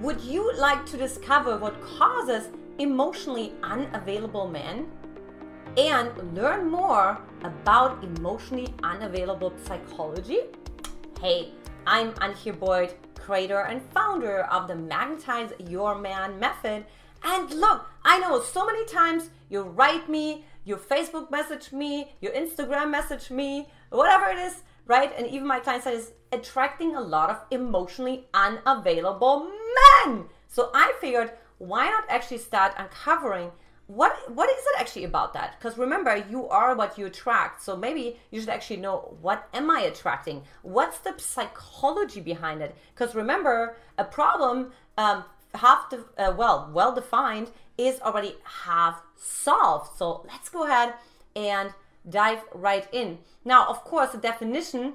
Would you like to discover what causes emotionally unavailable men and learn more about emotionally unavailable psychology? Hey, I'm Antia Boyd, creator and founder of the Magnetize Your Man method. And look, I know so many times you write me, you Facebook message me, you Instagram message me, whatever it is, right? And even my client is attracting a lot of emotionally unavailable men. So I figured, why not actually start uncovering what what is it actually about that? Because remember you are what you attract. So maybe you should actually know what am i attracting? What's the psychology behind it? Because remember a problem um, half the uh, well well defined is already half solved. So let's go ahead and dive right in. Now of course the definition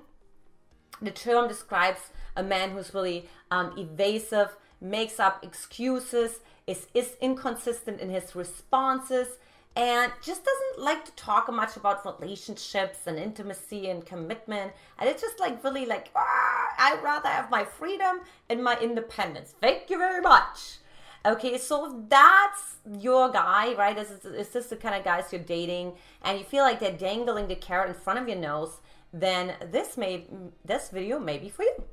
the term describes a man who's really um, evasive makes up excuses is, is inconsistent in his responses and just doesn't like to talk much about relationships and intimacy and commitment. And it's just like really like ah, i'd rather have my freedom and my independence. Thank you very much. Okay so if that's your guy right? Is, is this the kind of guys you're dating and you feel like they're dangling the carrot in front of your nose then this may this video may be for you.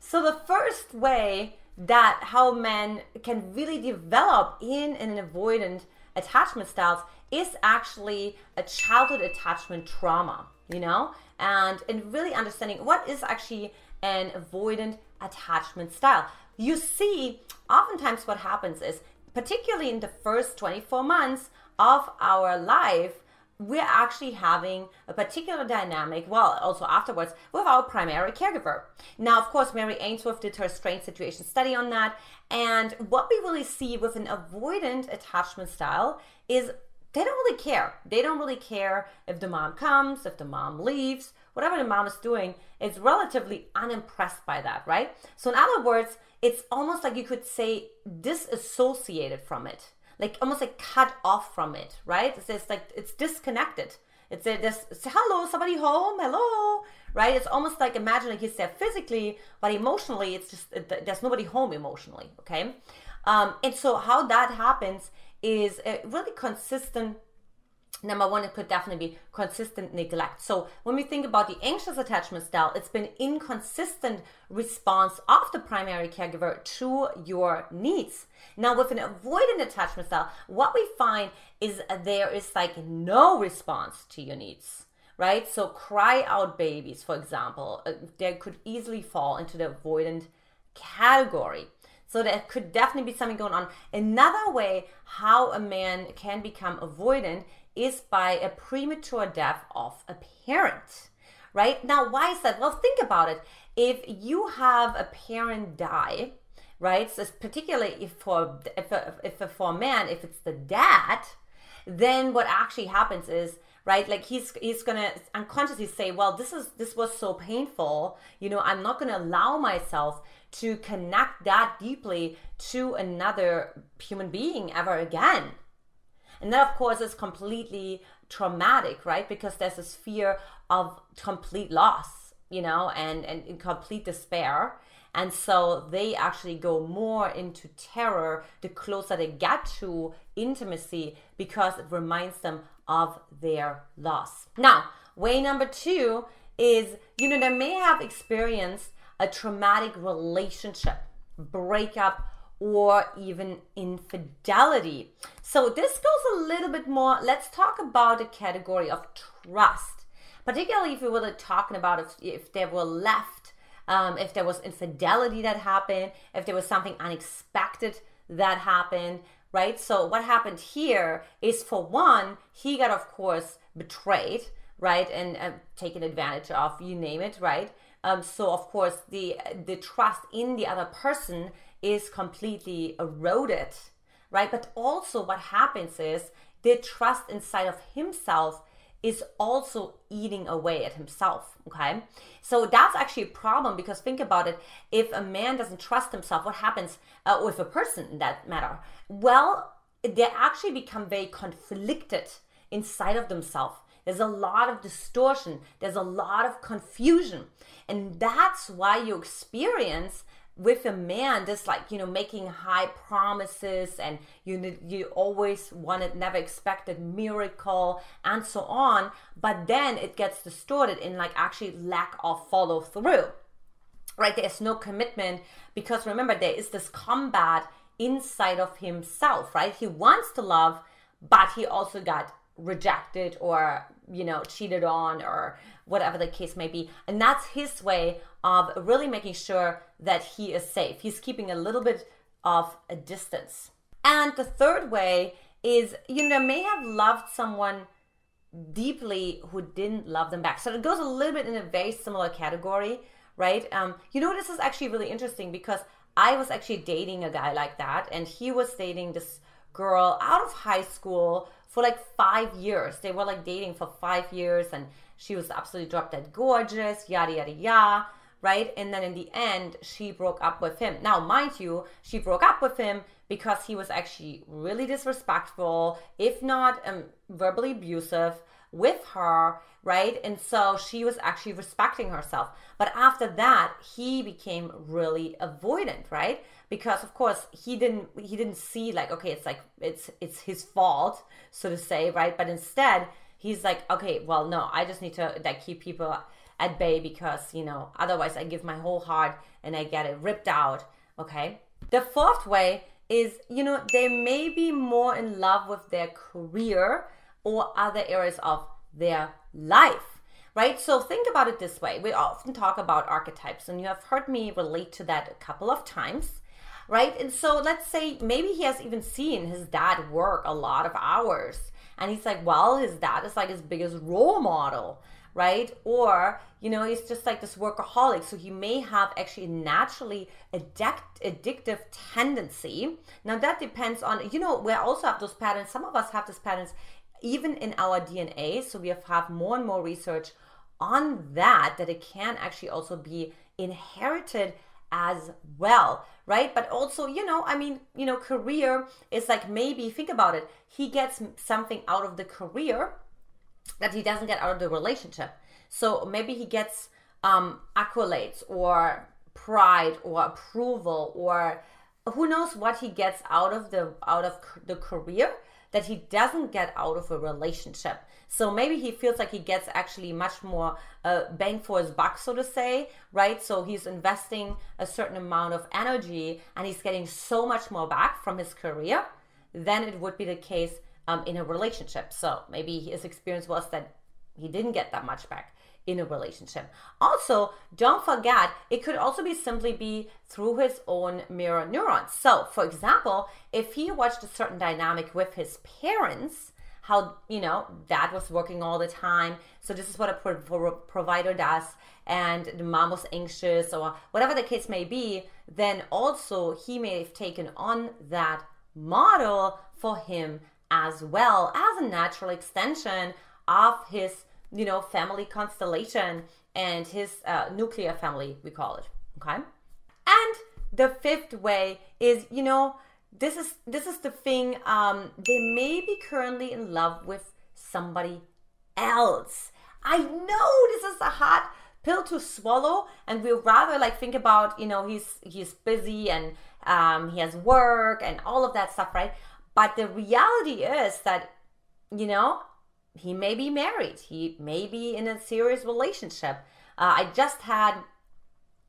So the first way that how men can really develop in an avoidant attachment styles is actually a childhood attachment trauma, you know, and and really understanding what is actually an avoidant attachment style. You see, oftentimes what happens is, particularly in the first 24 months of our life, we're actually having a particular dynamic, well, also afterwards, with our primary caregiver. Now, of course, Mary Ainsworth did her strange situation study on that. And what we really see with an avoidant attachment style is they don't really care. They don't really care if the mom comes, if the mom leaves, whatever the mom is doing, is relatively unimpressed by that, right? So, in other words, it's almost like you could say disassociated from it like almost like cut off from it, right? It's, it's like it's disconnected. It's this hello, somebody home, hello, right? It's almost like imagine like he's there physically, but emotionally, it's just it, there's nobody home emotionally, okay? Um, and so how that happens is a really consistent Number one, it could definitely be consistent neglect. So when we think about the anxious attachment style, it's been inconsistent response of the primary caregiver to your needs. Now with an avoidant attachment style, what we find is there is like no response to your needs right? So cry out babies, for example, uh, they could easily fall into the avoidant category. So there could definitely be something going on. Another way how a man can become avoidant is by a premature death of a parent, right? Now, why is that? Well, think about it. If you have a parent die, right? So particularly if for if if a, for a man, if it's the dad, then what actually happens is right like he's he's gonna unconsciously say well this is this was so painful you know i'm not gonna allow myself to connect that deeply to another human being ever again and that, of course, is completely traumatic, right? Because there's this fear of complete loss, you know, and, and complete despair. And so they actually go more into terror the closer they get to intimacy because it reminds them of their loss. Now, way number two is, you know, they may have experienced a traumatic relationship, breakup, or even infidelity. So this goes a little bit more. Let's talk about the category of trust, particularly if we were talking about if, if there were left, um, if there was infidelity that happened, if there was something unexpected that happened, right? So what happened here is for one, he got of course betrayed, right, and uh, taken advantage of. You name it, right? Um, so of course the the trust in the other person is completely eroded, right? But also, what happens is the trust inside of himself is also eating away at himself. Okay. So that's actually a problem because think about it. If a man doesn't trust himself, what happens uh, with a person in that matter? Well, they actually become very conflicted inside of themselves. There's a lot of distortion, there's a lot of confusion. And that's why you experience with a man just like you know making high promises and you you always wanted never expected miracle and so on but then it gets distorted in like actually lack of follow through right? There's no commitment because remember there is this combat inside of himself right? He wants to love but he also got rejected or you know cheated on or whatever the case may be. And that's his way of really making sure that he is safe. He's keeping a little bit of a distance. And the third way is you know may have loved someone deeply who didn't love them back. So it goes a little bit in a very similar category right? Um, you know this is actually really interesting because i was actually dating a guy like that and he was dating this girl out of high school for like five years. They were like dating for five years, and she was absolutely drop dead gorgeous, yada yada yada, right? And then in the end, she broke up with him. Now, mind you, she broke up with him because he was actually really disrespectful, if not um, verbally abusive with her, right? And so she was actually respecting herself. But after that, he became really avoidant, right? because of course he didn't he didn't see like okay it's like it's it's his fault so to say right but instead he's like okay well no i just need to like keep people at bay because you know otherwise i give my whole heart and i get it ripped out okay the fourth way is you know they may be more in love with their career or other areas of their life right? So think about it this way. We often talk about archetypes, and you have heard me relate to that a couple of times right? And so let's say maybe he has even seen his dad work a lot of hours. And he's like, well, his dad is like his biggest role model, right? Or, you know, he's just like this workaholic. So he may have actually naturally addict, addictive tendency. Now that depends on, you know, we also have those patterns. Some of us have these patterns even in our DNA. So we have, have more and more research on that, that it can actually also be inherited as well right but also you know i mean you know career is like maybe think about it he gets something out of the career that he doesn't get out of the relationship so maybe he gets um accolades or pride or approval or who knows what he gets out of the out of the career that he doesn't get out of a relationship. So maybe he feels like he gets actually much more uh, bang for his buck, so to say, right? So he's investing a certain amount of energy and he's getting so much more back from his career than it would be the case um, in a relationship. So maybe his experience was that he didn't get that much back in a relationship. Also, don't forget, it could also be simply be through his own mirror neurons. So, for example, if he watched a certain dynamic with his parents, how you know dad was working all the time so this is what a pro- provider does and the mom was anxious or whatever the case may be then also he may have taken on that model for him as well as a natural extension of his you know, family constellation and his uh, nuclear family, we call it. Okay. And the fifth way is, you know, this is this is the thing. Um, they may be currently in love with somebody else. I know this is a hard pill to swallow, and we rather like think about, you know, he's he's busy and um, he has work and all of that stuff, right? But the reality is that, you know, he may be married. He may be in a serious relationship. Uh, I just had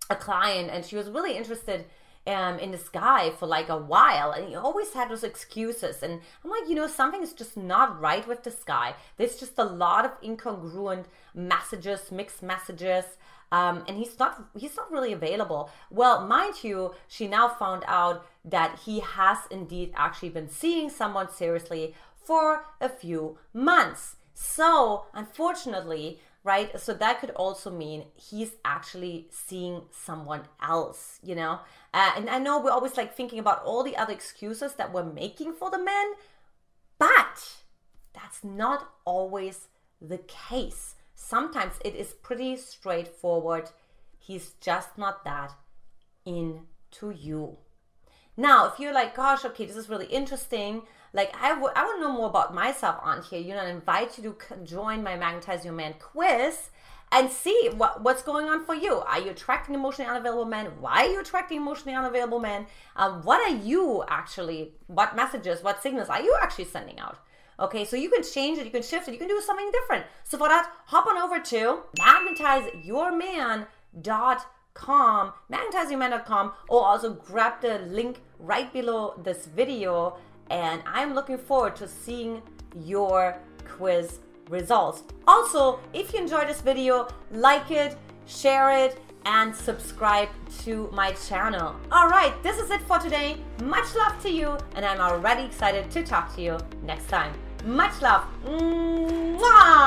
a client, and she was really interested um, in this guy for like a while, and he always had those excuses. And I'm like, you know, something is just not right with this guy. There's just a lot of incongruent messages, mixed messages. Um, and he's not he's not really available. Well, mind you, she now found out that he has indeed actually been seeing someone seriously for a few months. So, unfortunately, right? So that could also mean he's actually seeing someone else, you know? Uh, and I know we're always like thinking about all the other excuses that we're making for the men, but that's not always the case. Sometimes it is pretty straightforward. He's just not that into you. Now, if you're like, gosh, okay, this is really interesting, like I would I want to know more about myself on here, you know, invite you to join my Magnetize Your Man quiz. and see what, what's going on for you. Are you attracting emotionally unavailable men? Why are you attracting emotionally unavailable men? Um, what are you actually, what messages, what signals are you actually sending out? Okay, so you can change it, you can shift it, you can do something different. So for that, hop on over to magnetizeyourman.com, magnetizeyourman.com, or also grab the link right below this video. And I'm looking forward to seeing your quiz results. Also, if you enjoyed this video, like it, share it, and subscribe to my channel. All right, this is it for today. Much love to you, and I'm already excited to talk to you next time. Much love. Mwah!